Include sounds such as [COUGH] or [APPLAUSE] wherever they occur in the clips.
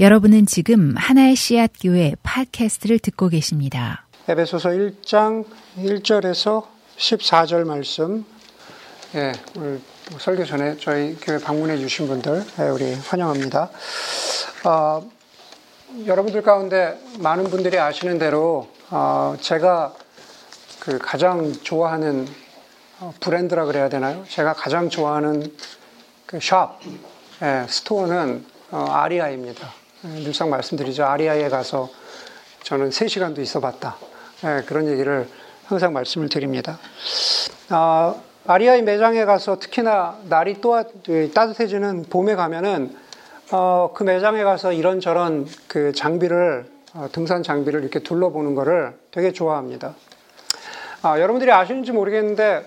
여러분은 지금 하나의 씨앗 교회 팟캐스트를 듣고 계십니다. 에베소서 1장 1절에서 14절 말씀. 예, 오늘 설교 전에 저희 교회 방문해 주신 분들 예, 우리 환영합니다. 어, 여러분들 가운데 많은 분들이 아시는 대로 어, 제가 그 가장 좋아하는 어, 브랜드라 그래야 되나요? 제가 가장 좋아하는 그 샵, 예, 스토어는 어, 아리아입니다. 예, 늘상 말씀드리죠. 아리아에 가서 저는 3시간도 있어 봤다. 예, 그런 얘기를 항상 말씀을 드립니다. 아, 아리아의 매장에 가서 특히나 날이 또 따뜻해지는 봄에 가면은 어, 그 매장에 가서 이런저런 그 장비를 어, 등산 장비를 이렇게 둘러보는 거를 되게 좋아합니다. 아, 여러분들이 아시는지 모르겠는데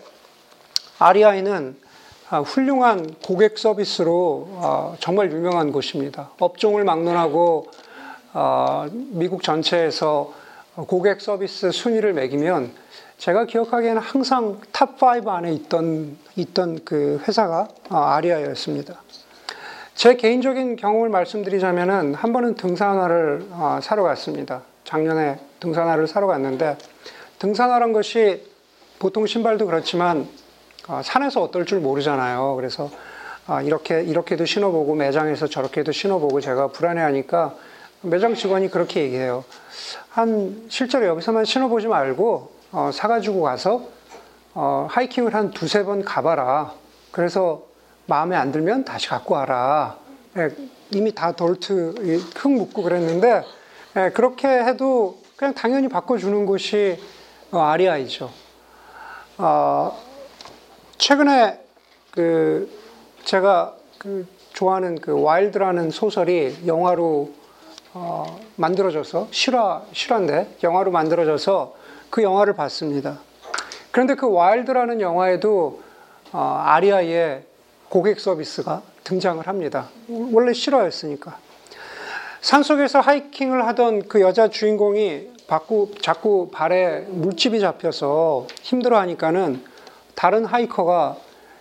REI는 아, 훌륭한 고객 서비스로 아, 정말 유명한 곳입니다. 업종을 막론하고 아, 미국 전체에서 고객 서비스 순위를 매기면 제가 기억하기에는 항상 top 5 안에 있던, 있던 그 회사가 REI였습니다. 제 개인적인 경험을 말씀드리자면은 한 번은 등산화를 사러 갔습니다. 작년에 등산화를 사러 갔는데 등산화란 것이 보통 신발도 그렇지만 아, 산에서 어떨 줄 모르잖아요. 그래서 아, 이렇게 이렇게도 신어보고 매장에서 저렇게도 신어보고 제가 불안해하니까 매장 직원이 그렇게 얘기해요. 한 실제로 여기서만 신어보지 말고 어, 사가지고 가서 어, 하이킹을 한 두세 번 가봐라. 그래서 마음에 안 들면 다시 갖고 와라. 예, 이미 다 돌트 흙 묻고 그랬는데 예, 그렇게 해도 그냥 당연히 바꿔주는 곳이 어, 아리아이죠. 어, 최근에 그 제가 그 좋아하는 그 와일드라는 소설이 영화로 어 만들어져서 실화 실화인데 영화로 만들어져서 그 영화를 봤습니다. 그런데 그 와일드라는 영화에도 어 아리아의 고객 서비스가 등장을 합니다. 원래 실화였으니까. 산속에서 하이킹을 하던 그 여자 주인공이 자꾸, 자꾸 발에 물집이 잡혀서 힘들어 하니까는 다른 하이커가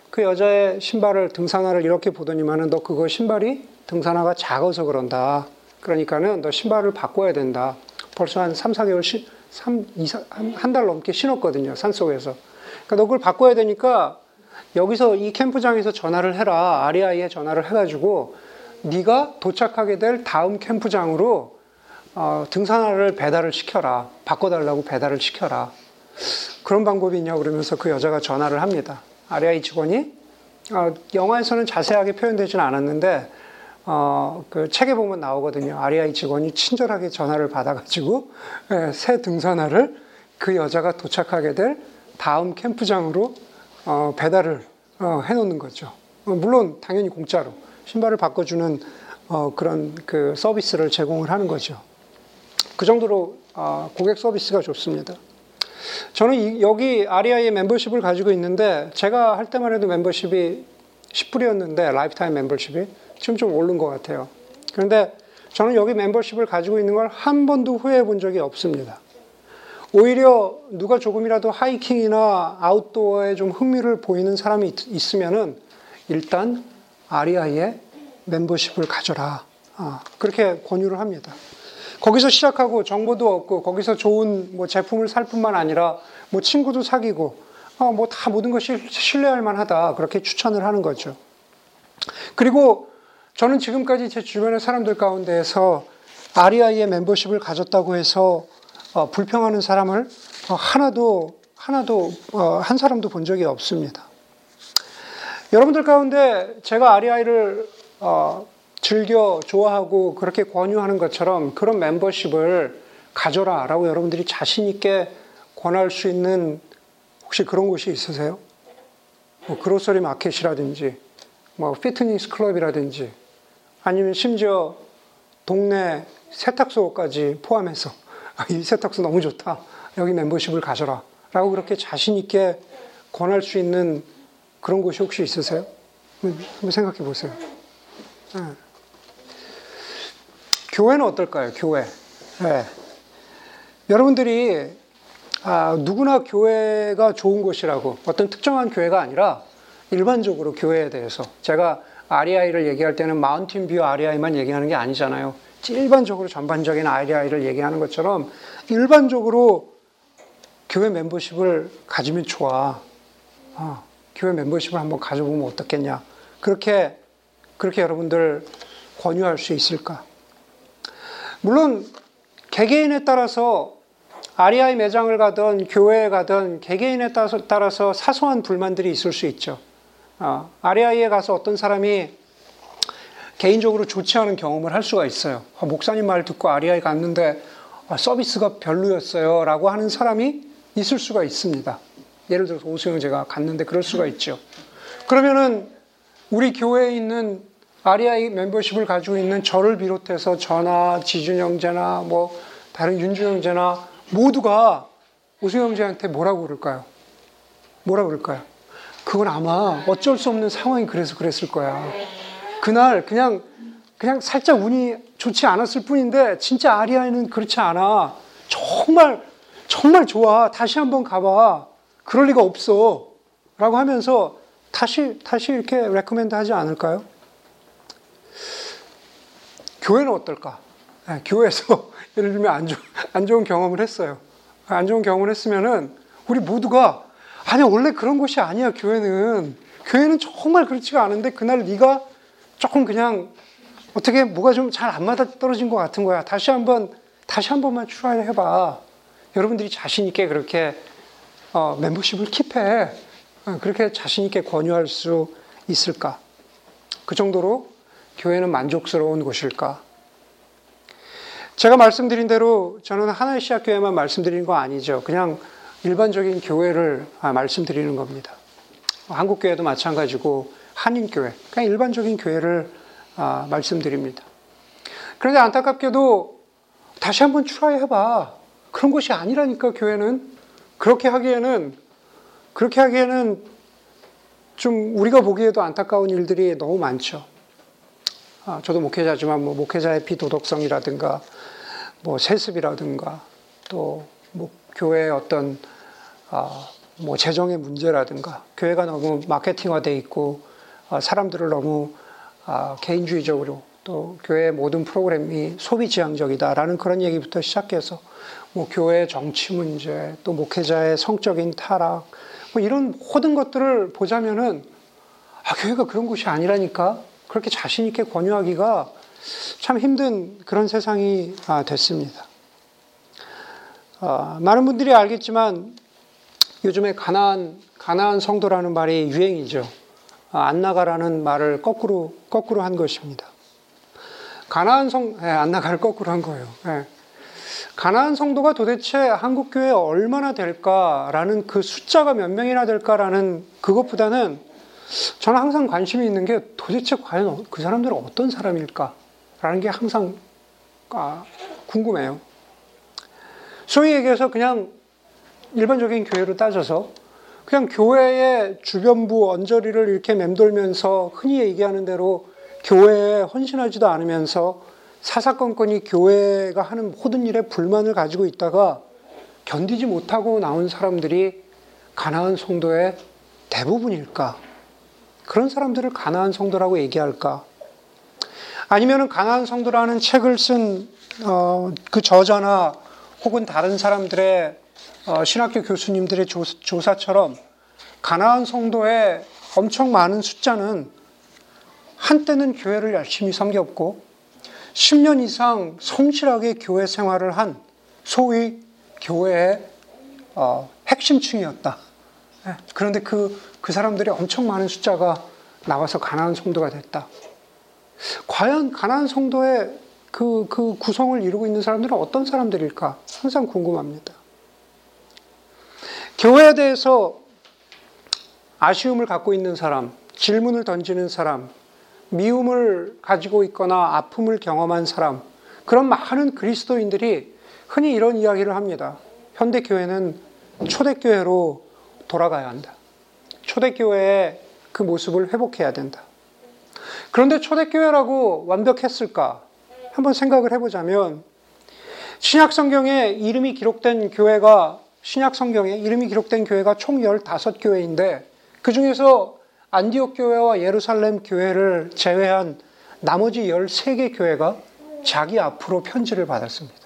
그 여자의 신발을 등산화를 이렇게 보더니만은 너 그거 신발이 등산화가 작아서 그런다. 그러니까는 너 신발을 바꿔야 된다. 벌써 한 3, 4개월, 3, 2, 한 달 넘게 신었거든요. 산속에서. 그러니까 너 그걸 바꿔야 되니까 여기서 이 캠프장에서 전화를 해라. REI에 전화를 해가지고 네가 도착하게 될 다음 캠프장으로 어, 등산화를 배달을 시켜라. 바꿔달라고 배달을 시켜라. 그런 방법이 있냐 그러면서 그 여자가 전화를 합니다. 아리아이 직원이 어, 영화에서는 자세하게 표현되지는 않았는데 어, 그 책에 보면 나오거든요. 아리아이 직원이 친절하게 전화를 받아가지고 예, 새 등산화를 그 여자가 도착하게 될 다음 캠프장으로 어, 배달을 어, 해놓는 거죠. 어, 물론 당연히 공짜로 신발을 바꿔주는 어, 그런 그 서비스를 제공을 하는 거죠. 그 정도로 고객 서비스가 좋습니다. 저는 이, 여기 REI의 멤버십을 가지고 있는데 제가 할 때만 해도 멤버십이 10불이었는데 lifetime 멤버십이 지금 좀 오른 것 같아요. 그런데 저는 여기 멤버십을 가지고 있는 걸 한 번도 후회해 본 적이 없습니다. 오히려 누가 조금이라도 하이킹이나 아웃도어에 좀 흥미를 보이는 사람이 있, 으면은 일단 아리아의 멤버십을 가져라. 아, 그렇게 권유를 합니다. 거기서 시작하고 정보도 얻고 거기서 좋은 뭐 제품을 살 뿐만 아니라 뭐 친구도 사귀고 어, 뭐다 모든 것이 신뢰할 만하다 그렇게 추천을 하는 거죠. 그리고 저는 지금까지 제 주변의 사람들 가운데에서 REI의 멤버십을 가졌다고 해서 어, 불평하는 사람을 어, 하나도 하나도 어, 한 사람도 본 적이 없습니다. 여러분들 가운데 제가 REI를 즐겨 좋아하고 그렇게 권유하는 것처럼 그런 멤버십을 가져라 라고 여러분들이 자신있게 권할 수 있는 혹시 그런 곳이 있으세요? 뭐 그로서리 마켓이라든지 뭐 피트니스 클럽이라든지 아니면 심지어 동네 세탁소까지 포함해서 아, [LAUGHS] 이 세탁소 너무 좋다. 여기 멤버십을 가져라. 라고 그렇게 자신있게 권할 수 있는 그런 곳이 혹시 있으세요? 한번 생각해 보세요. 네. 교회는 어떨까요? 교회. 네. 여러분들이 아, 누구나 교회가 좋은 곳이라고 어떤 특정한 교회가 아니라 일반적으로 교회에 대해서 제가 REI를 얘기할 때는 Mountain View REI만 얘기하는 게 아니잖아요. 일반적으로 전반적인 REI를 얘기하는 것처럼 일반적으로 교회 멤버십을 가지면 좋아. 어, 교회 멤버십을 한번 가져보면 어떻겠냐. 그렇게, 그렇게 여러분들 권유할 수 있을까? 물론, 개개인에 따라서 REI 매장을 가든 교회에 가든 개개인에 따라서, 사소한 불만들이 있을 수 있죠. 어, REI에 가서 어떤 사람이 개인적으로 좋지 않은 경험을 할 수가 있어요. 아, 목사님 말 듣고 REI 갔는데 아, 서비스가 별로였어요. 라고 하는 사람이 있을 수가 있습니다. 예를 들어서 오수영 제가 갔는데 그럴 수가 있죠. 그러면은 우리 교회에 있는 REI 멤버십을 가지고 있는 저를 비롯해서 저나 지준 형제나 뭐 다른 윤주 형제나 모두가 오수영 형제한테 뭐라고 그럴까요? 뭐라고 그럴까요? 그건 아마 어쩔 수 없는 상황이 그래서 그랬을 거야. 그날 그냥 그냥 살짝 운이 좋지 않았을 뿐인데 진짜 REI는 그렇지 않아. 정말 정말 좋아. 다시 한번 가봐. 그럴 리가 없어. 라고 하면서 다시 다시 이렇게 recommend 하지 않을까요? 교회는 어떨까? 네, 교회에서 [LAUGHS] 예를 들면 안, 좋, 안 좋은 경험을 했어요. 안 좋은 경험을 했으면은 우리 모두가 아니 원래 그런 곳이 아니야 교회는 교회는 정말 그렇지가 않은데 그날 네가 조금 그냥 어떻게 뭐가 좀 잘 안 맞아 떨어진 것 같은 거야. 다시 한번 다시 한 번만 try를 해봐. 여러분들이 자신 있게 그렇게 어, 멤버십을 keep해. 어, 그렇게 자신 있게 권유할 수 있을까? 그 정도로 교회는 만족스러운 곳일까? 제가 말씀드린 대로 저는 하나의 시학교회만 말씀드리는 거 아니죠. 그냥 일반적인 교회를 아, 말씀드리는 겁니다. 한국 교회도 마찬가지고 한인 교회, 그냥 일반적인 교회를 아, 말씀드립니다. 그런데 안타깝게도 다시 한번 try 해봐. 그런 것이 아니라니까 교회는 그렇게 하기에는 그렇게 하기에는 좀 우리가 보기에도 안타까운 일들이 너무 많죠. 아, 저도 목회자지만 뭐 목회자의 비도덕성이라든가 뭐 세습이라든가 또 뭐 교회의 어떤 아, 뭐 재정의 문제라든가 교회가 너무 마케팅화돼 있고 아, 사람들을 너무 아, 개인주의적으로 또 교회의 모든 프로그램이 소비 지향적이다라는 그런 얘기부터 시작해서 뭐 교회 정치 문제 또 목회자의 성적인 타락 뭐 이런 모든 것들을 보자면은 아 교회가 그런 곳이 아니라니까 그렇게 자신 있게 권유하기가 참 힘든 그런 세상이 됐습니다. 어, 많은 분들이 알겠지만 요즘에 가나안 가나안 성도라는 말이 유행이죠. 아, 안 나가라는 말을 거꾸로 거꾸로 한 것입니다. 가나안 성, 예, 안 나갈 거꾸로 한 거예요. 예. 가나안 성도가 도대체 한국 교회에 얼마나 될까라는 그 숫자가 몇 명이나 될까라는 그것보다는 저는 항상 관심이 있는 게 도대체 과연 그 사람들은 어떤 사람일까라는 게 항상 아, 궁금해요. 소위 얘기해서 그냥 일반적인 교회로 따져서 그냥 교회의 주변부 언저리를 이렇게 맴돌면서 흔히 얘기하는 대로 교회에 헌신하지도 않으면서 사사건건이 교회가 하는 모든 일에 불만을 가지고 있다가 견디지 못하고 나온 사람들이 가나안 성도의 대부분일까? 그런 사람들을 가나안 성도라고 얘기할까? 아니면은 가나안 성도라는 책을 쓴그 어, 그 저자나 혹은 다른 사람들의 어, 신학교 교수님들의 조사 처럼 가나안 성도의 엄청 많은 숫자는 한때는 교회를 열심히 섬겼고 10년 이상 성실하게 교회 생활을 한 소위 교회의 어, 핵심층이었다. 예, 그런데 그, 그 사람들이 엄청 많은 숫자가 나와서 가나안 성도가 됐다. 과연 가나안 성도의 그, 그 구성을 이루고 있는 사람들은 어떤 사람들일까? 항상 궁금합니다. 교회에 대해서 아쉬움을 갖고 있는 사람, 질문을 던지는 사람, 미움을 가지고 있거나 아픔을 경험한 사람, 그런 많은 그리스도인들이 흔히 이런 이야기를 합니다. 현대교회는 초대교회로 돌아가야 한다. 초대교회의 그 모습을 회복해야 된다. 그런데 초대교회라고 완벽했을까? 한번 생각을 해보자면, 신약 성경에 이름이 기록된 교회가 신약 성경에 이름이 기록된 교회가 총 15교회인데 그 중에서 안디옥 교회와 예루살렘 교회를 제외한 나머지 13개 교회가 자기 앞으로 편지를 받았습니다.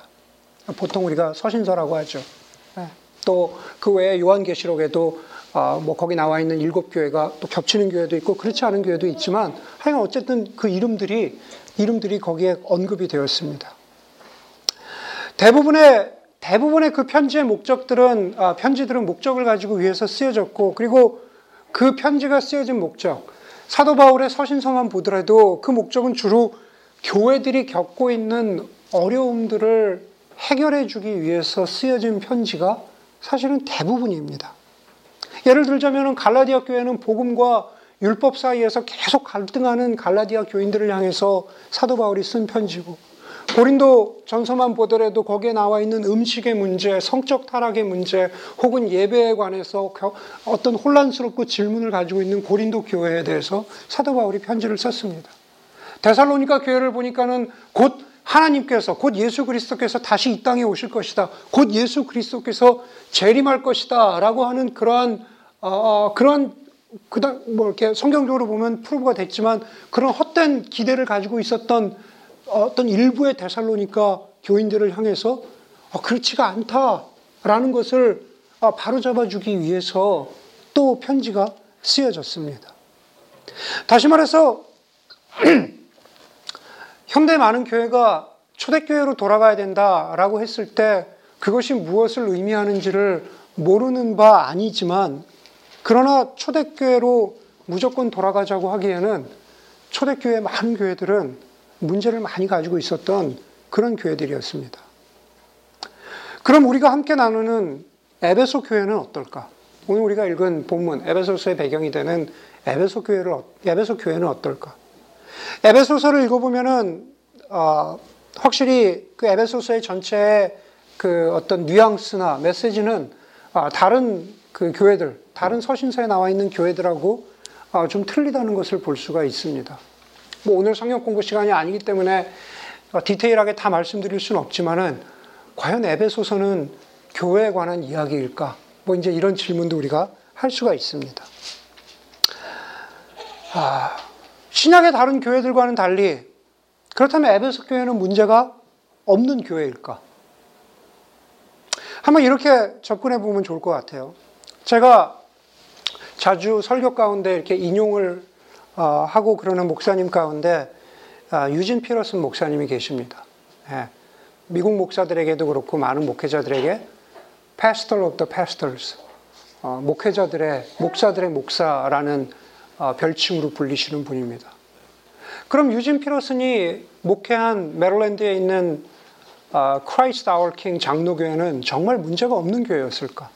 보통 우리가 서신서라고 하죠. 예. 또그 외에 요한계시록에도 아, 뭐 거기 나와 있는 일곱 교회가 또 겹치는 교회도 있고 그렇지 않은 교회도 있지만 하여간 어쨌든 그 이름들이 이름들이 거기에 언급이 되었습니다. 대부분의 대부분의 그 편지의 목적들은 아, 편지들은 목적을 가지고 위해서 쓰여졌고 그리고 그 편지가 쓰여진 목적 사도 바울의 서신서만 보더라도 그 목적은 주로 교회들이 겪고 있는 어려움들을 해결해 주기 위해서 쓰여진 편지가 사실은 대부분입니다. 예를 들자면 갈라디아 교회는 복음과 율법 사이에서 계속 갈등하는 갈라디아 교인들을 향해서 사도 바울이 쓴 편지고 고린도 전서만 보더라도 거기에 나와 있는 음식의 문제, 성적 타락의 문제, 혹은 예배에 관해서 어떤 혼란스럽고 질문을 가지고 있는 고린도 교회에 대해서 사도 바울이 편지를 썼습니다. 데살로니가 교회를 보니까는 곧 하나님께서 곧 예수 그리스도께서 다시 이 땅에 오실 것이다. 곧 예수 그리스도께서 재림할 것이다라고 하는 그러한 어, 어 그런 그다 뭐 이렇게 성경적으로 보면 프로브가 됐지만 그런 헛된 기대를 가지고 있었던 어떤 일부의 데살로니까 교인들을 향해서 어, 그렇지가 않다라는 것을 어, 바로잡아주기 위해서 또 편지가 쓰여졌습니다. 다시 말해서 [CLEARS THROAT] 현대 많은 교회가 초대교회로 돌아가야 된다라고 했을 때 그것이 무엇을 의미하는지를 모르는 바 아니지만 그러나 초대교회로 무조건 돌아가자고 하기에는 초대교회 많은 교회들은 문제를 많이 가지고 있었던 그런 교회들이었습니다. 그럼 우리가 함께 나누는 에베소 교회는 어떨까? 오늘 우리가 읽은 본문 에베소서의 배경이 되는 에베소 교회를 어, 에베소 교회는 어떨까? 에베소서를 읽어보면은 어, 확실히 그 에베소서의 전체의 그 어떤 뉘앙스나 메시지는 어, 다른 그 교회들, 다른 서신서에 나와 있는 교회들하고 어, 좀 틀리다는 것을 볼 수가 있습니다. 뭐 오늘 성경 공부 시간이 아니기 때문에 어, 디테일하게 다 말씀드릴 수는 없지만은 과연 에베소서는 교회에 관한 이야기일까? 뭐 이제 이런 질문도 우리가 할 수가 있습니다. 아, 신약의 다른 교회들과는 달리 그렇다면 에베소 교회는 문제가 없는 교회일까? 한번 이렇게 접근해 보면 좋을 것 같아요. 제가 자주 설교 가운데 이렇게 인용을 어, 하고 그러는 목사님 가운데 아, 유진 피러슨 목사님이 계십니다. 예. 미국 목사들에게도 그렇고 많은 목회자들에게 Pastor of the Pastors, 어, 목회자들의 목사들의 목사라는 어, 별칭으로 불리시는 분입니다. 그럼 유진 피터슨이 목회한 메릴랜드에 있는 Christ Our King 장로교회는 정말 문제가 없는 교회였을까?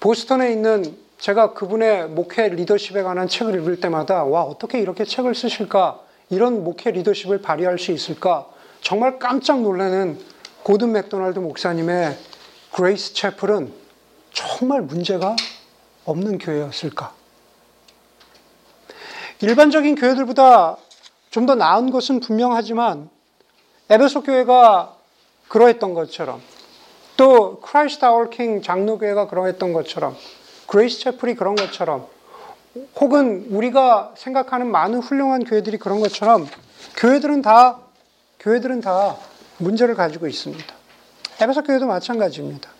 보스턴에 있는 제가 그분의 목회 리더십에 관한 책을 읽을 때마다 와 어떻게 이렇게 책을 쓰실까? 이런 목회 리더십을 발휘할 수 있을까? 정말 깜짝 놀라는 고든 맥도날드 목사님의 Grace Chapel은 정말 문제가 없는 교회였을까? 일반적인 교회들보다 좀 더 나은 것은 분명하지만 에베소 교회가 그러했던 것처럼 또 Christ Our King 장로교회가 그러했던 것처럼 Grace Chapel이 그런 것처럼 혹은 우리가 생각하는 많은 훌륭한 교회들이 그런 것처럼 교회들은 다 교회들은 다 문제를 가지고 있습니다. 에베소 교회도 마찬가지입니다.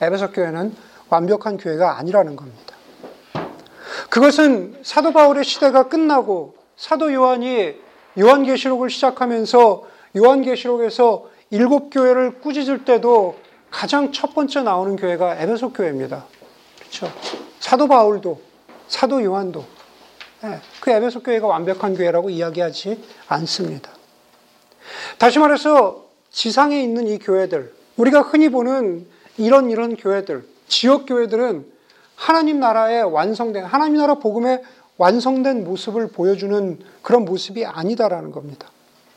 에베소 교회는 완벽한 교회가 아니라는 겁니다. 그것은 사도 바울의 시대가 끝나고 사도 요한이 요한계시록을 시작하면서 요한계시록에서 일곱 교회를 꾸짖을 때도 가장 첫 번째 나오는 교회가 에베소 교회입니다. 그렇죠? 사도 바울도 사도 요한도 네, 그 에베소 교회가 완벽한 교회라고 이야기하지 않습니다. 다시 말해서 지상에 있는 이 교회들, 우리가 흔히 보는 이런 이런 교회들, 지역 교회들은 하나님 나라의 완성된, 하나님 나라 복음의 완성된 모습을 보여주는 그런 모습이 아니다라는 겁니다.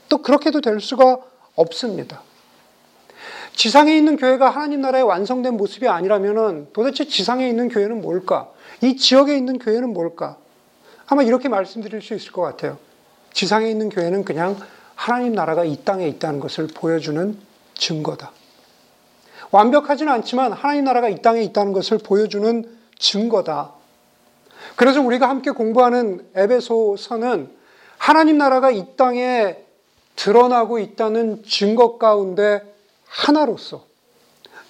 또 그렇게도 될 수가 없습니다. 지상에 있는 교회가 하나님 나라의 완성된 모습이 아니라면 도대체 지상에 있는 교회는 뭘까? 이 지역에 있는 교회는 뭘까? 아마 이렇게 말씀드릴 수 있을 것 같아요. 지상에 있는 교회는 그냥 하나님 나라가 이 땅에 있다는 것을 보여주는 증거다. 완벽하지는 않지만 하나님 나라가 이 땅에 있다는 것을 보여주는 증거다. 그래서 우리가 함께 공부하는 에베소서는 하나님 나라가 이 땅에 드러나고 있다는 증거 가운데 하나로서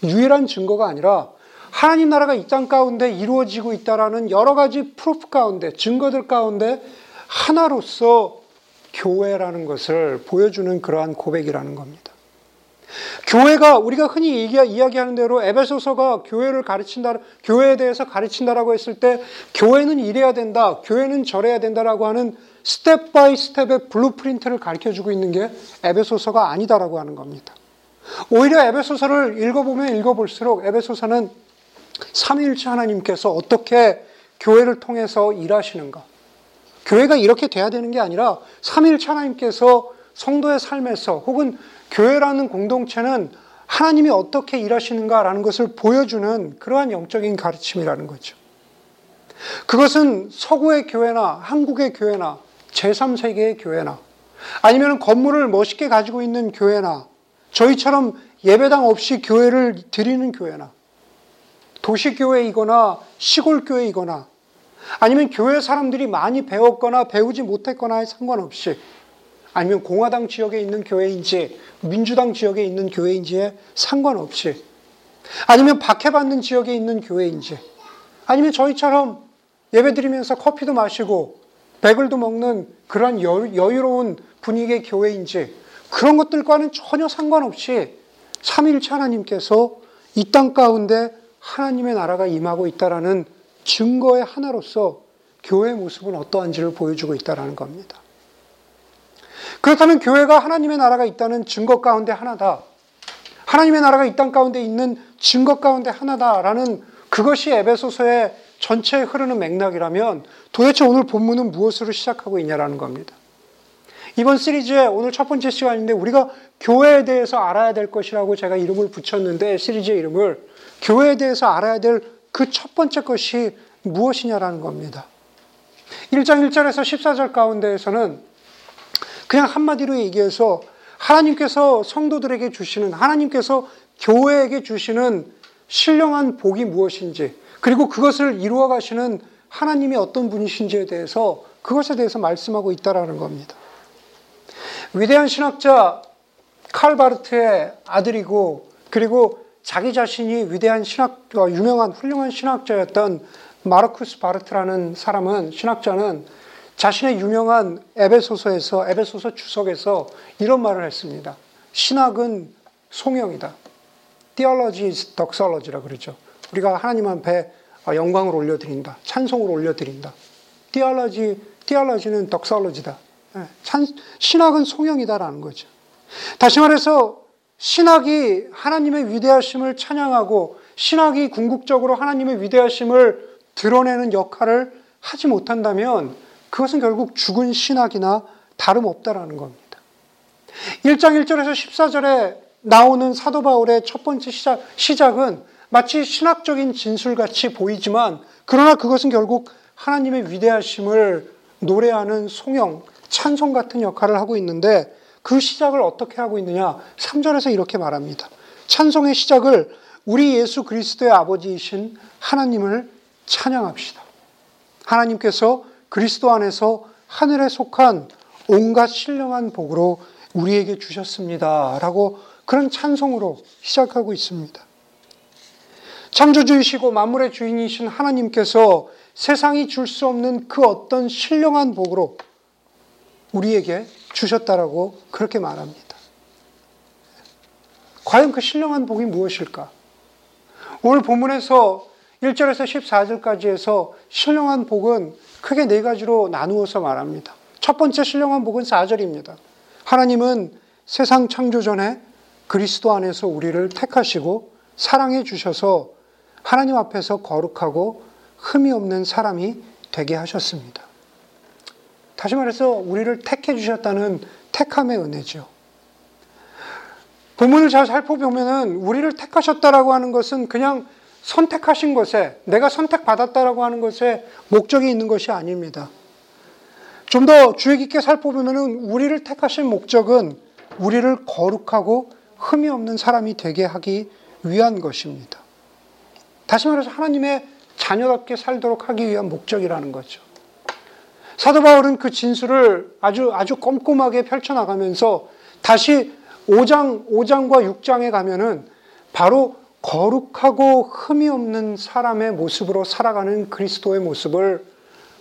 유일한 증거가 아니라 하나님 나라가 이 땅 가운데 이루어지고 있다라는 여러 가지 proof 가운데 증거들 가운데 하나로서 교회라는 것을 보여주는 그러한 고백이라는 겁니다. 교회가 우리가 흔히 이야기하는 대로 에베소서가 교회를 가르친다, 교회에 대해서 가르친다라고 했을 때 교회는 이래야 된다, 교회는 저래야 된다라고 하는 step by step의 blueprint를 가르쳐 주고 있는 게 에베소서가 아니다라고 하는 겁니다. 오히려 에베소서를 읽어보면 읽어볼수록 에베소서는 삼위일체 하나님께서 어떻게 교회를 통해서 일하시는가. 교회가 이렇게 돼야 되는 게 아니라 삼위일체 하나님께서 성도의 삶에서 혹은 교회라는 공동체는 하나님이 어떻게 일하시는가라는 것을 보여주는 그러한 영적인 가르침이라는 거죠. 그것은 서구의 교회나 한국의 교회나 제3세계의 교회나 아니면 건물을 멋있게 가지고 있는 교회나 저희처럼 예배당 없이 교회를 드리는 교회나 도시교회이거나 시골교회이거나 아니면 교회 사람들이 많이 배웠거나 배우지 못했거나에 상관없이 아니면 공화당 지역에 있는 교회인지 민주당 지역에 있는 교회인지에 상관없이 아니면 박해받는 지역에 있는 교회인지 아니면 저희처럼 예배드리면서 커피도 마시고 백을도 먹는 그런 여유로운 분위기의 교회인지 그런 것들과는 전혀 상관없이 삼일체 하나님께서 이 땅 가운데 하나님의 나라가 임하고 있다라는 증거의 하나로서 교회의 모습은 어떠한지를 보여주고 있다라는 겁니다. 그렇다면 교회가 하나님의 나라가 있다는 증거 가운데 하나다. 하나님의 나라가 이 땅 가운데 있는 증거 가운데 하나다라는 그것이 에베소서의 전체에 흐르는 맥락이라면 도대체 오늘 본문은 무엇으로 시작하고 있냐라는 겁니다. 이번 시리즈의 오늘 첫 번째 시간인데 우리가 교회에 대해서 알아야 될 것이라고 제가 이름을 붙였는데 시리즈의 이름을 교회에 대해서 알아야 될 그 첫 번째 것이 무엇이냐라는 겁니다. 1장 1절에서 14절 가운데에서는 그냥 한마디로 얘기해서 하나님께서 성도들에게 주시는, 하나님께서 교회에게 주시는 신령한 복이 무엇인지, 그리고 그것을 이루어 가시는 하나님이 어떤 분이신지에 대해서 그것에 대해서 말씀하고 있다라는 겁니다. 위대한 신학자 칼 바르트의 아들이고 그리고 자기 자신이 위대한 신학, 어, 유명한 훌륭한 신학자였던 마르쿠스 바르트라는 사람은 신학자는 자신의 유명한 에베소서에서 에베소서 주석에서 이런 말을 했습니다. 신학은 송영이다. Theology is doxology라 그러죠. 우리가 하나님 앞에 영광을 올려드린다. 찬송을 올려드린다. Theology, theology는 doxology다. 예, 신학은 송영이다라는 거죠. 다시 말해서 신학이 하나님의 위대하심을 찬양하고 신학이 궁극적으로 하나님의 위대하심을 드러내는 역할을 하지 못한다면 그것은 결국 죽은 신학이나 다름없다라는 겁니다. 1장 1절에서 14절에 나오는 사도 바울의 첫 번째 시작, 시작은 마치 신학적인 진술같이 보이지만 그러나 그것은 결국 하나님의 위대하심을 노래하는 송영, 찬송 같은 역할을 하고 있는데 그 시작을 어떻게 하고 있느냐? 3절에서 이렇게 말합니다. 찬송의 시작을 우리 예수 그리스도의 아버지이신 하나님을 찬양합시다. 하나님께서 그리스도 안에서 하늘에 속한 온갖 신령한 복으로 우리에게 주셨습니다. 라고 그런 찬송으로 시작하고 있습니다. 창조주이시고 만물의 주인이신 하나님께서 세상이 줄 수 없는 그 어떤 신령한 복으로 우리에게 주셨다라고 그렇게 말합니다. 과연 그 신령한 복이 무엇일까? 오늘 본문에서 1절에서 14절까지 해서 신령한 복은 크게 네 가지로 나누어서 말합니다. 첫 번째 신령한 복은 4절입니다. 하나님은 세상 창조 전에 그리스도 안에서 우리를 택하시고 사랑해 주셔서 하나님 앞에서 거룩하고 흠이 없는 사람이 되게 하셨습니다. 다시 말해서 우리를 택해 주셨다는 택함의 은혜죠. 본문을 잘 살펴보면은 우리를 택하셨다라고 하는 것은 그냥 선택하신 것에 내가 선택받았다라고 하는 것에 목적이 있는 것이 아닙니다. 좀 더 주의 깊게 살펴보면은 우리를 택하신 목적은 우리를 거룩하고 흠이 없는 사람이 되게 하기 위한 것입니다. 다시 말해서 하나님의 자녀답게 살도록 하기 위한 목적이라는 거죠. 사도 바울은 그 진술을 아주 아주 꼼꼼하게 펼쳐 나가면서 다시 5장, 5장과 6장에 가면은 바로 거룩하고 흠이 없는 사람의 모습으로 살아가는 그리스도의 모습을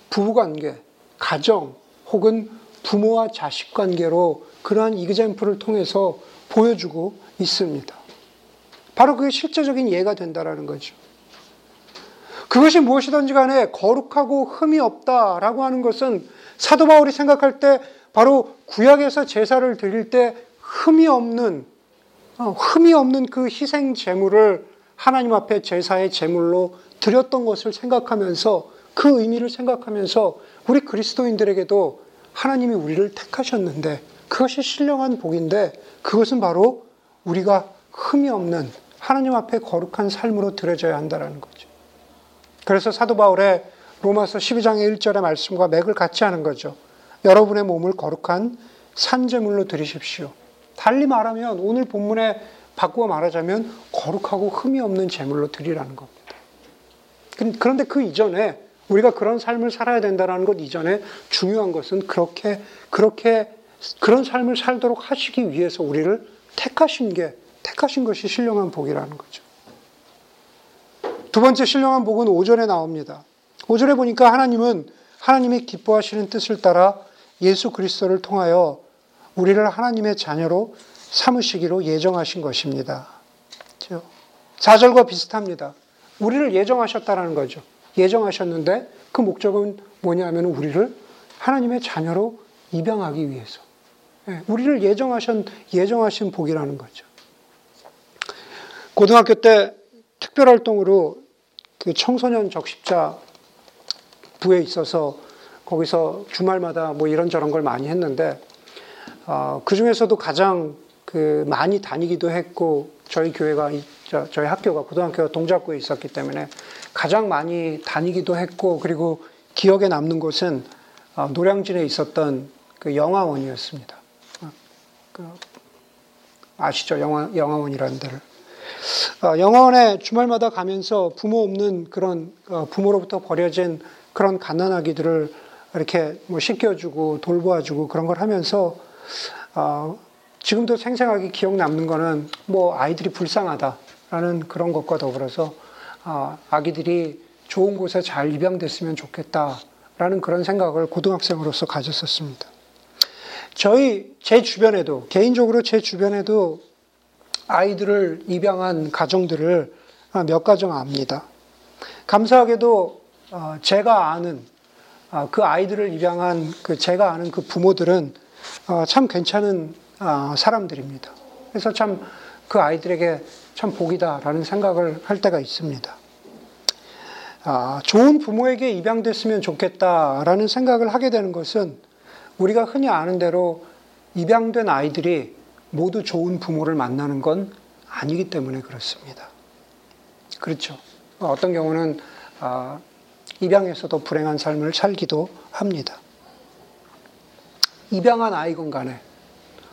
부부관계, 가정, 혹은 부모와 자식 관계로 그러한 이그젠플을 통해서 보여주고 있습니다. 바로 그게 실제적인 예가 된다라는 거죠. 그것이 무엇이든지 간에 거룩하고 흠이 없다라고 하는 것은 사도 바울이 생각할 때 바로 구약에서 제사를 드릴 때 흠이 없는 어, 흠이 없는 그 희생 제물을 하나님 앞에 제사의 제물로 드렸던 것을 생각하면서 그 의미를 생각하면서 우리 그리스도인들에게도 하나님이 우리를 택하셨는데 그것이 신령한 복인데 그것은 바로 우리가 흠이 없는 하나님 앞에 거룩한 삶으로 드려져야 한다는 거죠. 그래서 사도 바울의 로마서 12장의 1절의 말씀과 맥을 같이 하는 거죠. 여러분의 몸을 거룩한 산재물로 드리십시오. 달리 말하면 오늘 본문에 바꾸어 말하자면 거룩하고 흠이 없는 제물로 드리라는 겁니다. 그런데 그 이전에 우리가 그런 삶을 살아야 된다는 것 이전에 중요한 것은 그렇게 그렇게 그런 삶을 살도록 하시기 위해서 우리를 택하신 게 택하신 것이 신령한 복이라는 거죠. 두 번째 신령한 복은 5절에 나옵니다. 5절에 보니까 하나님은 하나님이 기뻐하시는 뜻을 따라 예수 그리스도를 통하여 우리를 하나님의 자녀로 삼으시기로 예정하신 것입니다. 4절과 비슷합니다. 우리를 예정하셨다라는 거죠. 예정하셨는데 그 목적은 뭐냐면 우리를 하나님의 자녀로 입양하기 위해서. 예, 우리를 예정하신, 예정하신 복이라는 거죠. 고등학교 때 특별활동으로 그 청소년 적십자 부에 있어서 거기서 주말마다 뭐 이런저런 걸 많이 했는데 어, 그 중에서도 가장 그 많이 다니기도 했고 저희 교회가 저, 희 학교가 고등학교가 동작구에 있었기 때문에 가장 많이 다니기도 했고 그리고 기억에 남는 곳은 어, 노량진에 있었던 그 영화원이었습니다. 어, 그 아시죠? 영화 영화원이라는 데를. 어, 영화원에 주말마다 가면서 부모 없는 그런 어, 부모로부터 버려진 그런 가난아기들을 이렇게 뭐 씻겨주고 돌보아주고 그런 걸 하면서 어, 지금도 생생하게 기억 남는 거는 뭐 아이들이 불쌍하다라는 그런 것과 더불어서 어, 아기들이 좋은 곳에 잘 입양됐으면 좋겠다라는 그런 생각을 고등학생으로서 가졌었습니다. 저희 제 주변에도 개인적으로 제 주변에도 아이들을 입양한 가정들을 몇 가정 압니다. 감사하게도 어, 제가 아는 아, 그 아이들을 입양한 그 제가 아는 그 부모들은 어, 참 괜찮은 아, 사람들입니다. 그래서 참 그 아이들에게 참 복이다라는 생각을 할 때가 있습니다. 아, 좋은 부모에게 입양됐으면 좋겠다라는 생각을 하게 되는 것은 우리가 흔히 아는 대로 입양된 아이들이 모두 좋은 부모를 만나는 건 아니기 때문에 그렇습니다. 그렇죠. 어떤 경우는 입양에서도 불행한 삶을 살기도 합니다. 입양한 아이건 간에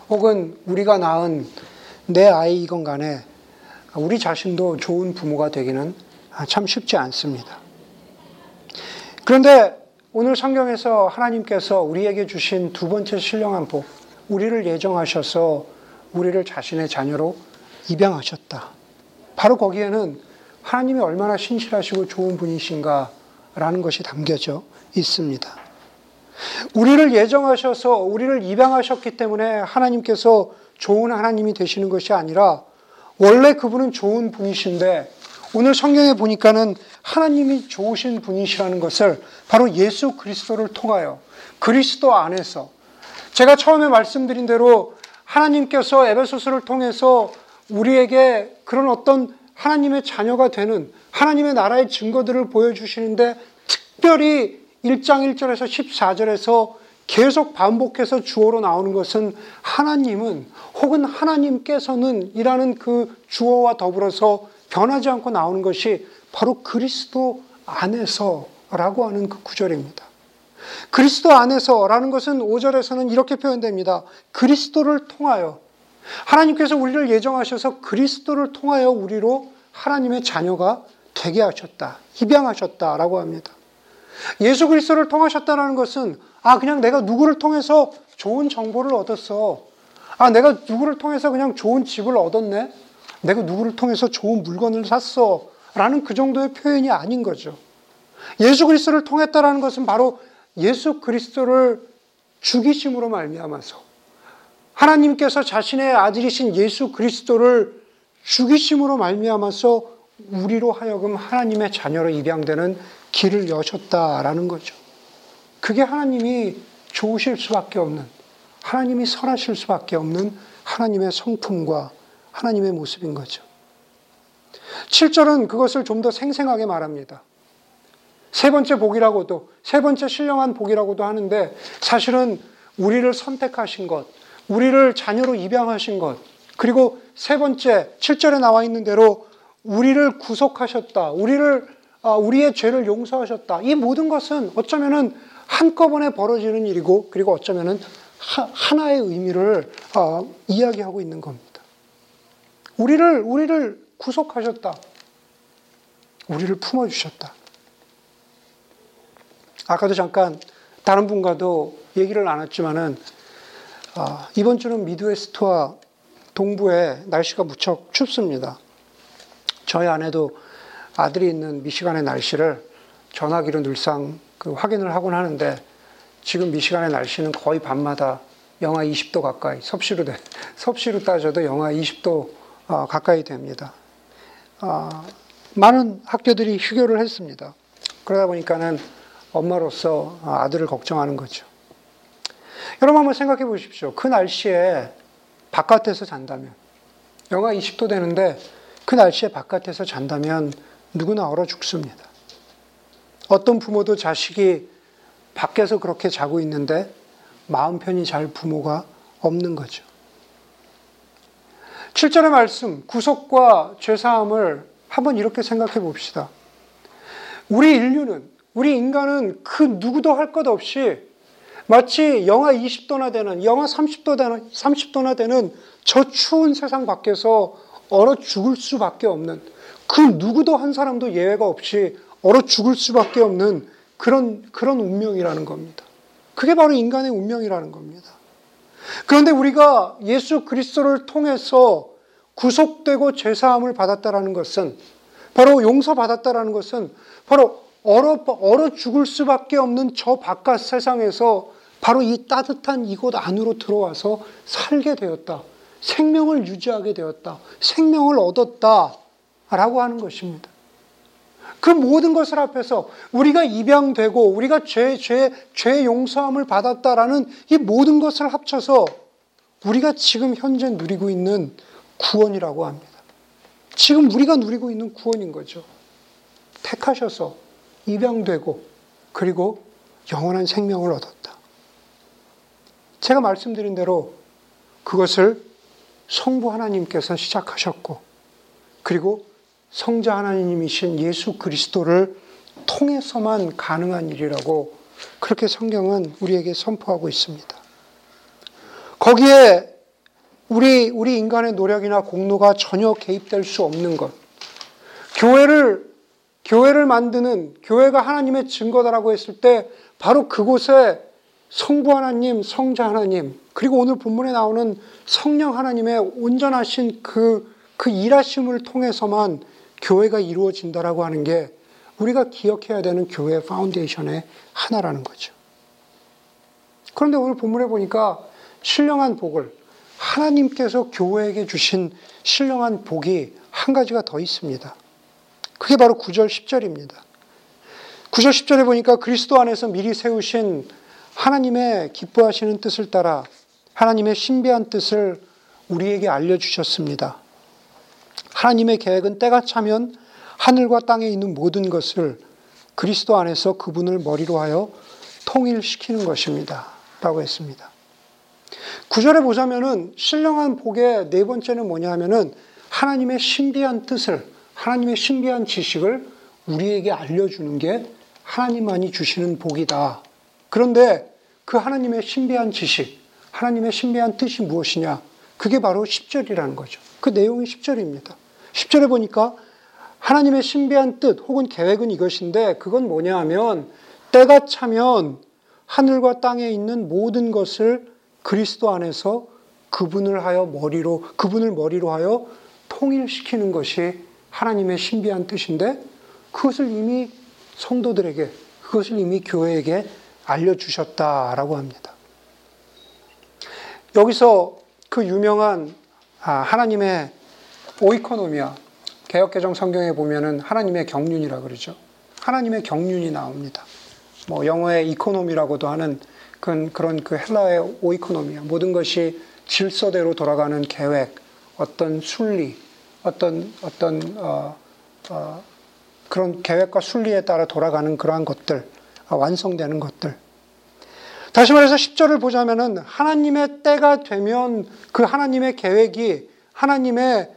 혹은 우리가 낳은 내 아이이건 간에 우리 자신도 좋은 부모가 되기는 참 쉽지 않습니다. 그런데 오늘 성경에서 하나님께서 우리에게 주신 두 번째 신령한 복, 우리를 예정하셔서 우리를 자신의 자녀로 입양하셨다. 바로 거기에는 하나님이 얼마나 신실하시고 좋은 분이신가 라는 것이 담겨져 있습니다. 우리를 예정하셔서 우리를 입양하셨기 때문에 하나님께서 좋은 하나님이 되시는 것이 아니라 원래 그분은 좋은 분이신데 오늘 성경에 보니까는 하나님이 좋으신 분이시라는 것을 바로 예수 그리스도를 통하여 그리스도 안에서 제가 처음에 말씀드린 대로 하나님께서 에베소스를 통해서 우리에게 그런 어떤 하나님의 자녀가 되는 하나님의 나라의 증거들을 보여주시는데 특별히 1장 1절에서 14절에서 계속 반복해서 주어로 나오는 것은 하나님은 혹은 하나님께서는 이라는 그 주어와 더불어서 변하지 않고 나오는 것이 바로 그리스도 안에서라고 하는 그 구절입니다. 그리스도 안에서라는 것은 5절에서는 이렇게 표현됩니다. 그리스도를 통하여 하나님께서 우리를 예정하셔서 그리스도를 통하여 우리로 하나님의 자녀가 되게 하셨다. 입양하셨다라고 합니다. 예수 그리스도를 통하셨다는 것은 아 그냥 내가 누구를 통해서 좋은 정보를 얻었어. 아, 내가 누구를 통해서 그냥 좋은 집을 얻었네? 내가 누구를 통해서 좋은 물건을 샀어? 라는 그 정도의 표현이 아닌 거죠. 예수 그리스도를 통했다라는 것은 바로 예수 그리스도를 죽이심으로 말미암아서 하나님께서 자신의 아들이신 예수 그리스도를 죽이심으로 말미암아서 우리로 하여금 하나님의 자녀로 입양되는 길을 여셨다라는 거죠. 그게 하나님이 좋으실 수밖에 없는 하나님이 선하실 수밖에 없는 하나님의 성품과 하나님의 모습인 거죠. 7절은 그것을 좀 더 생생하게 말합니다. 세 번째 복이라고도, 세 번째 신령한 복이라고도 하는데 사실은 우리를 선택하신 것, 우리를 자녀로 입양하신 것, 그리고 세 번째, 7절에 나와 있는 대로 우리를 구속하셨다. 우리를, 아, 우리의 죄를 용서하셨다. 이 모든 것은 어쩌면은 한꺼번에 벌어지는 일이고, 그리고 어쩌면은 하나의 의미를 아, 이야기하고 있는 겁니다. 우리를, 우리를 구속하셨다. 우리를 품어주셨다. 아까도 잠깐 다른 분과도 얘기를 나눴지만은 아, 이번 주는 미드웨스트와 동부에 날씨가 무척 춥습니다. 저희 아내도 아들이 있는 미시간의 날씨를 전화기로 늘상 그 확인을 하곤 하는데 지금 미시간의 날씨는 거의 밤마다 영하 20도 가까이 섭씨로 돼, [LAUGHS] 섭씨로 따져도 영하 20도 아, 가까이 됩니다. 아, 많은 학교들이 휴교를 했습니다. 그러다 보니까는 엄마로서 아들을 걱정하는 거죠. 여러분 한번 생각해 보십시오. 그 날씨에 바깥에서 잔다면, 영하 20도 되는데 그 날씨에 바깥에서 잔다면 누구나 얼어 죽습니다. 어떤 부모도 자식이 밖에서 그렇게 자고 있는데 마음 편히 잘 부모가 없는 거죠. 7절의 말씀, 구속과 죄사함을 한번 이렇게 생각해 봅시다. 우리 인류는, 우리 인간은 그 누구도 할 것 없이 마치 영하 20도나 되는, 영하 30도 되는, 30도나 되는 저 추운 세상 밖에서 얼어 죽을 수밖에 없는 그 누구도 한 사람도 예외가 없이 얼어 죽을 수밖에 없는 그런, 그런 운명이라는 겁니다. 그게 바로 인간의 운명이라는 겁니다. 그런데 우리가 예수 그리스도를 통해서 구속되고 죄사함을 받았다라는 것은 바로 용서받았다라는 것은 바로 얼어, 얼어 죽을 수밖에 없는 저 바깥 세상에서 바로 이 따뜻한 이곳 안으로 들어와서 살게 되었다. 생명을 유지하게 되었다. 생명을 얻었다. 라고 하는 것입니다. 그 모든 것을 앞에서 우리가 입양되고 우리가 죄, 죄, 죄 용서함을 받았다라는 이 모든 것을 합쳐서 우리가 지금 현재 누리고 있는 구원이라고 합니다. 지금 우리가 누리고 있는 구원인 거죠. 택하셔서 입양되고 그리고 영원한 생명을 얻었다. 제가 말씀드린 대로 그것을 성부 하나님께서 시작하셨고 그리고 성자 하나님이신 예수 그리스도를 통해서만 가능한 일이라고 그렇게 성경은 우리에게 선포하고 있습니다. 거기에 우리, 우리 인간의 노력이나 공로가 전혀 개입될 수 없는 것. 교회를, 교회를 만드는, 교회가 하나님의 증거다라고 했을 때 바로 그곳에 성부 하나님, 성자 하나님, 그리고 오늘 본문에 나오는 성령 하나님의 온전하신 그, 그 일하심을 통해서만 교회가 이루어진다라고 하는 게 우리가 기억해야 되는 교회 foundation의 하나라는 거죠. 그런데 오늘 본문에 보니까 신령한 복을 하나님께서 교회에게 주신 신령한 복이 한 가지가 더 있습니다. 그게 바로 9절 10절입니다. 9절 10절에 보니까 그리스도 안에서 미리 세우신 하나님의 기뻐하시는 뜻을 따라 하나님의 신비한 뜻을 우리에게 알려주셨습니다. 하나님의 계획은 때가 차면 하늘과 땅에 있는 모든 것을 그리스도 안에서 그분을 머리로 하여 통일시키는 것입니다. 라고 했습니다. 구절에 보자면은 신령한 복의 네 번째는 뭐냐 하면은 하나님의 신비한 뜻을, 하나님의 신비한 지식을 우리에게 알려주는 게 하나님만이 주시는 복이다. 그런데 그 하나님의 신비한 지식, 하나님의 신비한 뜻이 무엇이냐? 그게 바로 10절이라는 거죠. 그 내용이 10절입니다. 10절에 보니까 하나님의 신비한 뜻 혹은 계획은 이것인데 그건 뭐냐 하면 때가 차면 하늘과 땅에 있는 모든 것을 그리스도 안에서 그분을 하여 머리로 그분을 머리로 하여 통일시키는 것이 하나님의 신비한 뜻인데 그것을 이미 성도들에게 그것을 이미 교회에게 알려주셨다라고 합니다. 여기서 그 유명한 아, 하나님의 오이코노미아 개역개정 성경에 보면은 하나님의 경륜이라 그러죠. 하나님의 경륜이 나옵니다. 뭐 영어의 economy라고도 하는 그런, 그런 그 헬라의 오이코노미아 모든 것이 질서대로 돌아가는 계획, 어떤 순리, 어떤 어떤 어, 어, 그런 계획과 순리에 따라 돌아가는 그러한 것들, 어, 완성되는 것들. 다시 말해서 10절을 보자면은 하나님의 때가 되면 그 하나님의 계획이 하나님의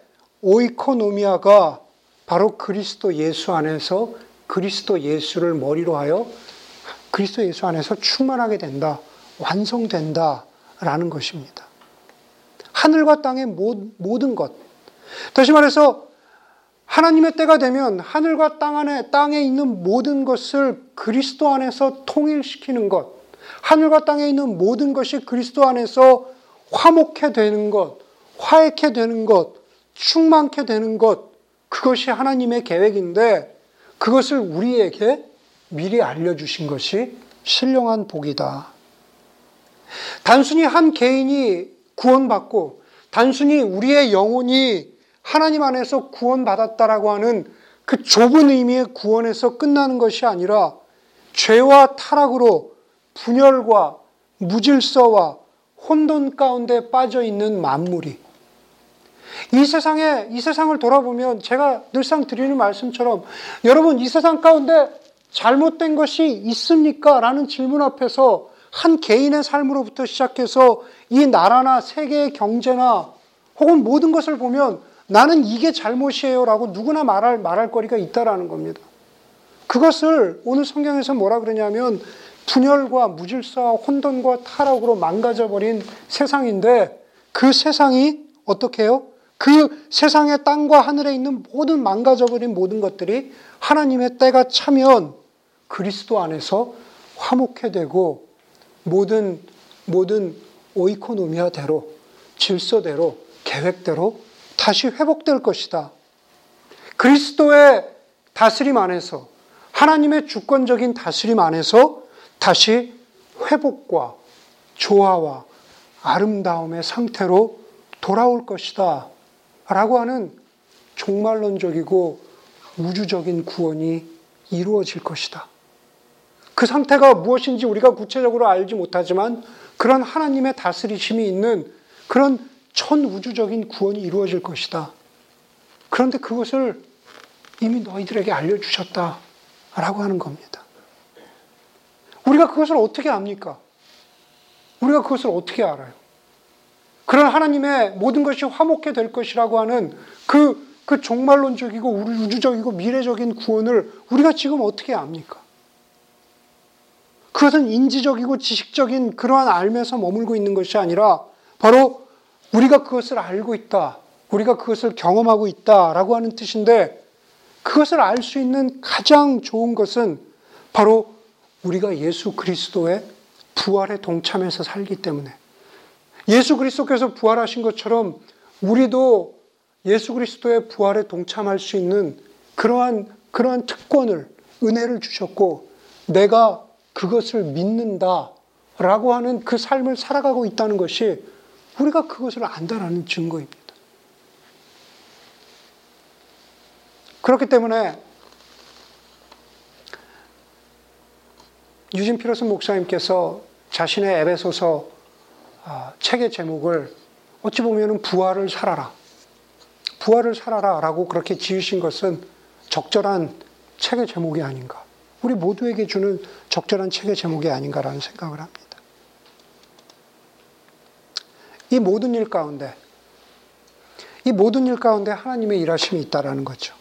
오이코노미아가 바로 그리스도 예수 안에서 그리스도 예수를 머리로 하여 그리스도 예수 안에서 충만하게 된다. 완성된다. 라는 것입니다. 하늘과 땅의 모든 것. 다시 말해서 하나님의 때가 되면 하늘과 땅 안에, 땅에 있는 모든 것을 그리스도 안에서 통일시키는 것. 하늘과 땅에 있는 모든 것이 그리스도 안에서 화목해 되는 것, 화해케 되는 것, 충만케 되는 것, 그것이 하나님의 계획인데 그것을 우리에게 미리 알려주신 것이 신령한 복이다. 단순히 한 개인이 구원받고 단순히 우리의 영혼이 하나님 안에서 구원받았다라고 하는 그 좁은 의미의 구원에서 끝나는 것이 아니라 죄와 타락으로 분열과 무질서와 혼돈 가운데 빠져 있는 만물이 이 세상에 이 세상을 돌아보면 제가 늘상 드리는 말씀처럼 여러분 이 세상 가운데 잘못된 것이 있습니까? 라는 질문 앞에서 한 개인의 삶으로부터 시작해서 이 나라나 세계의 경제나 혹은 모든 것을 보면 나는 이게 잘못이에요 라고 누구나 말할, 말할 거리가 있다라는 겁니다. 그것을 오늘 성경에서 뭐라 그러냐면 분열과 무질서와 혼돈과 타락으로 망가져버린 세상인데 그 세상이 어떻게 해요? 그 세상의 땅과 하늘에 있는 모든 망가져버린 모든 것들이 하나님의 때가 차면 그리스도 안에서 화목해 되고 모든 모든 오이코노미아대로 질서대로 계획대로 다시 회복될 것이다. 그리스도의 다스림 안에서 하나님의 주권적인 다스림 안에서 다시 회복과 조화와 아름다움의 상태로 돌아올 것이다. 라고 하는 종말론적이고 우주적인 구원이 이루어질 것이다. 그 상태가 무엇인지 우리가 구체적으로 알지 못하지만 그런 하나님의 다스리심이 있는 그런 천 우주적인 구원이 이루어질 것이다. 그런데 그것을 이미 너희들에게 알려주셨다. 라고 하는 겁니다. 우리가 그것을 어떻게 압니까? 우리가 그것을 어떻게 알아요? 그런 하나님의 모든 것이 화목해 될 것이라고 하는 그, 그 종말론적이고 우주적이고 미래적인 구원을 우리가 지금 어떻게 압니까? 그것은 인지적이고 지식적인 그러한 알면서 머물고 있는 것이 아니라 바로 우리가 그것을 알고 있다. 우리가 그것을 경험하고 있다라고 하는 뜻인데 그것을 알 수 있는 가장 좋은 것은 바로 우리가 예수 그리스도의 부활에 동참해서 살기 때문에 예수 그리스도께서 부활하신 것처럼 우리도 예수 그리스도의 부활에 동참할 수 있는 그러한 그러한 특권을 은혜를 주셨고 내가 그것을 믿는다라고 하는 그 삶을 살아가고 있다는 것이 우리가 그것을 안다라는 증거입니다. 그렇기 때문에 유진 피러슨 목사님께서 자신의 에베소서 아, 책의 제목을 어찌 보면 부활을 살아라. 부활을 살아라 라고 그렇게 지으신 것은 적절한 책의 제목이 아닌가. 우리 모두에게 주는 적절한 책의 제목이 아닌가라는 생각을 합니다. 이 모든 일 가운데, 이 모든 일 가운데 하나님의 일하심이 있다라는 거죠.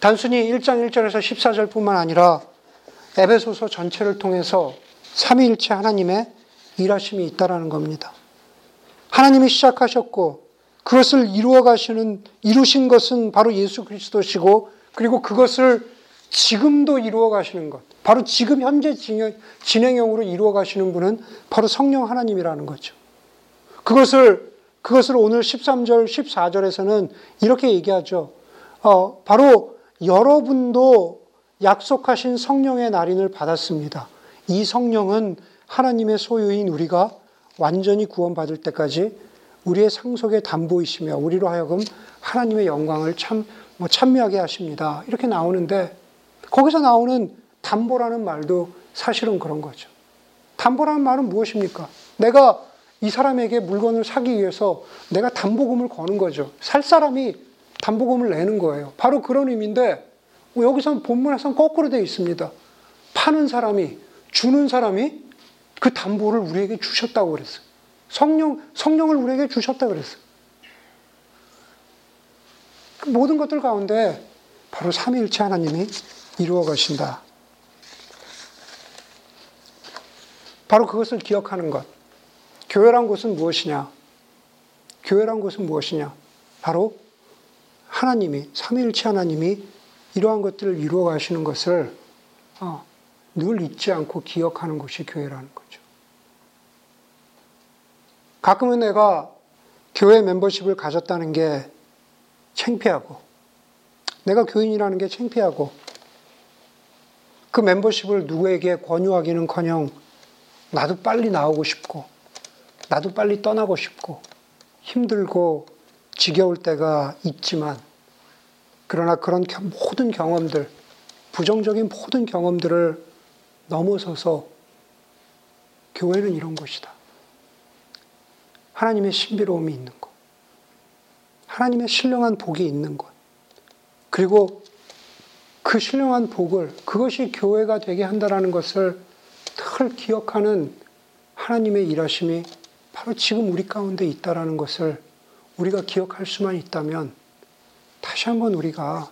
단순히 1장 1절에서 14절 뿐만 아니라 에베소서 전체를 통해서 삼위일체 하나님의 일하심이 있다라는 겁니다. 하나님이 시작하셨고 그것을 이루어 가시는 이루신 것은 바로 예수 그리스도시고 그리고 그것을 지금도 이루어 가시는 것. 바로 지금 현재 진행형으로 이루어 가시는 분은 바로 성령 하나님이라는 거죠. 그것을 그것을 오늘 13절, 14절에서는 이렇게 얘기하죠. 어, 바로 여러분도 약속하신 성령의 날인을 받았습니다. 이 성령은 하나님의 소유인 우리가 완전히 구원받을 때까지 우리의 상속의 담보이시며 우리로 하여금 하나님의 영광을 참, 뭐 찬미하게 하십니다. 이렇게 나오는데 거기서 나오는 담보라는 말도 사실은 그런 거죠. 담보라는 말은 무엇입니까? 내가 이 사람에게 물건을 사기 위해서 내가 담보금을 거는 거죠. 살 사람이 담보금을 내는 거예요. 바로 그런 의미인데 여기서 본문에서는 거꾸로 되어 있습니다. 파는 사람이 주는 사람이 그 담보를 우리에게 주셨다고 그랬어요. 성령 성령을 우리에게 주셨다 그랬어요. 그 모든 것들 가운데 바로 삼위일체 하나님이 이루어 가신다. 바로 그것을 기억하는 것. 교회란 곳은 무엇이냐? 교회란 곳은 무엇이냐? 바로 하나님이, 삼위일체 하나님이 이러한 것들을 이루어 가시는 것을 어, 늘 잊지 않고 기억하는 것이 교회라는 거죠. 가끔은 내가 교회 멤버십을 가졌다는 게 창피하고, 내가 교인이라는 게 창피하고, 그 멤버십을 누구에게 권유하기는 커녕 나도 빨리 나오고 싶고, 나도 빨리 떠나고 싶고, 힘들고 지겨울 때가 있지만, 그러나 그런 모든 경험들, 부정적인 모든 경험들을 넘어서서 교회는 이런 것이다. 하나님의 신비로움이 있는 것. 하나님의 신령한 복이 있는 것. 그리고 그 신령한 복을, 그것이 교회가 되게 한다라는 것을 늘 기억하는 하나님의 일하심이 바로 지금 우리 가운데 있다라는 것을 우리가 기억할 수만 있다면 다시 한번 우리가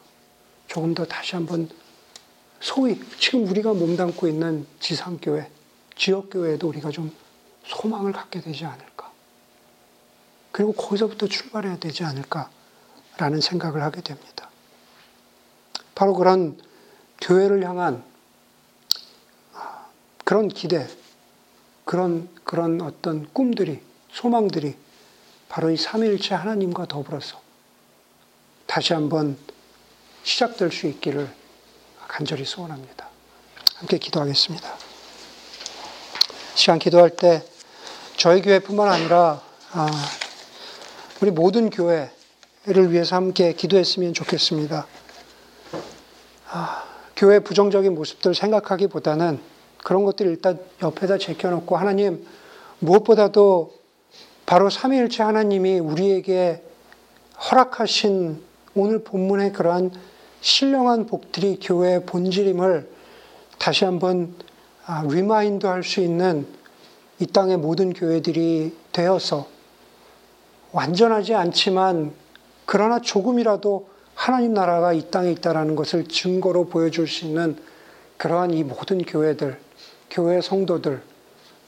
조금 더 다시 한번 소위 지금 우리가 몸담고 있는 지상교회, 지역교회에도 우리가 좀 소망을 갖게 되지 않을까. 그리고 거기서부터 출발해야 되지 않을까라는 생각을 하게 됩니다. 바로 그런 교회를 향한 그런 기대, 그런, 그런 어떤 꿈들이, 소망들이 바로 이 삼위일체 하나님과 더불어서 다시 한번 시작될 수 있기를 간절히 소원합니다. 함께 기도하겠습니다. 시간 기도할 때 저희 교회뿐만 아니라 아, 우리 모든 교회를 위해서 함께 기도했으면 좋겠습니다. 아, 교회 부정적인 모습들 생각하기보다는 그런 것들 일단 옆에다 제껴놓고 하나님 무엇보다도 바로 삼위일체 하나님이 우리에게 허락하신 오늘 본문의 그러한 신령한 복들이 교회의 본질임을 다시 한번 remind 할 수 있는 이 땅의 모든 교회들이 되어서 완전하지 않지만 그러나 조금이라도 하나님 나라가 이 땅에 있다라는 것을 증거로 보여줄 수 있는 그러한 이 모든 교회들, 교회 성도들,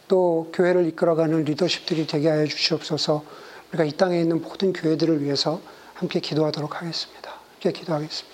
또 교회를 이끌어가는 리더십들이 되게 하여 주시옵소서 우리가 이 땅에 있는 모든 교회들을 위해서 함께 기도하도록 하겠습니다. 함께 기도하겠습니다.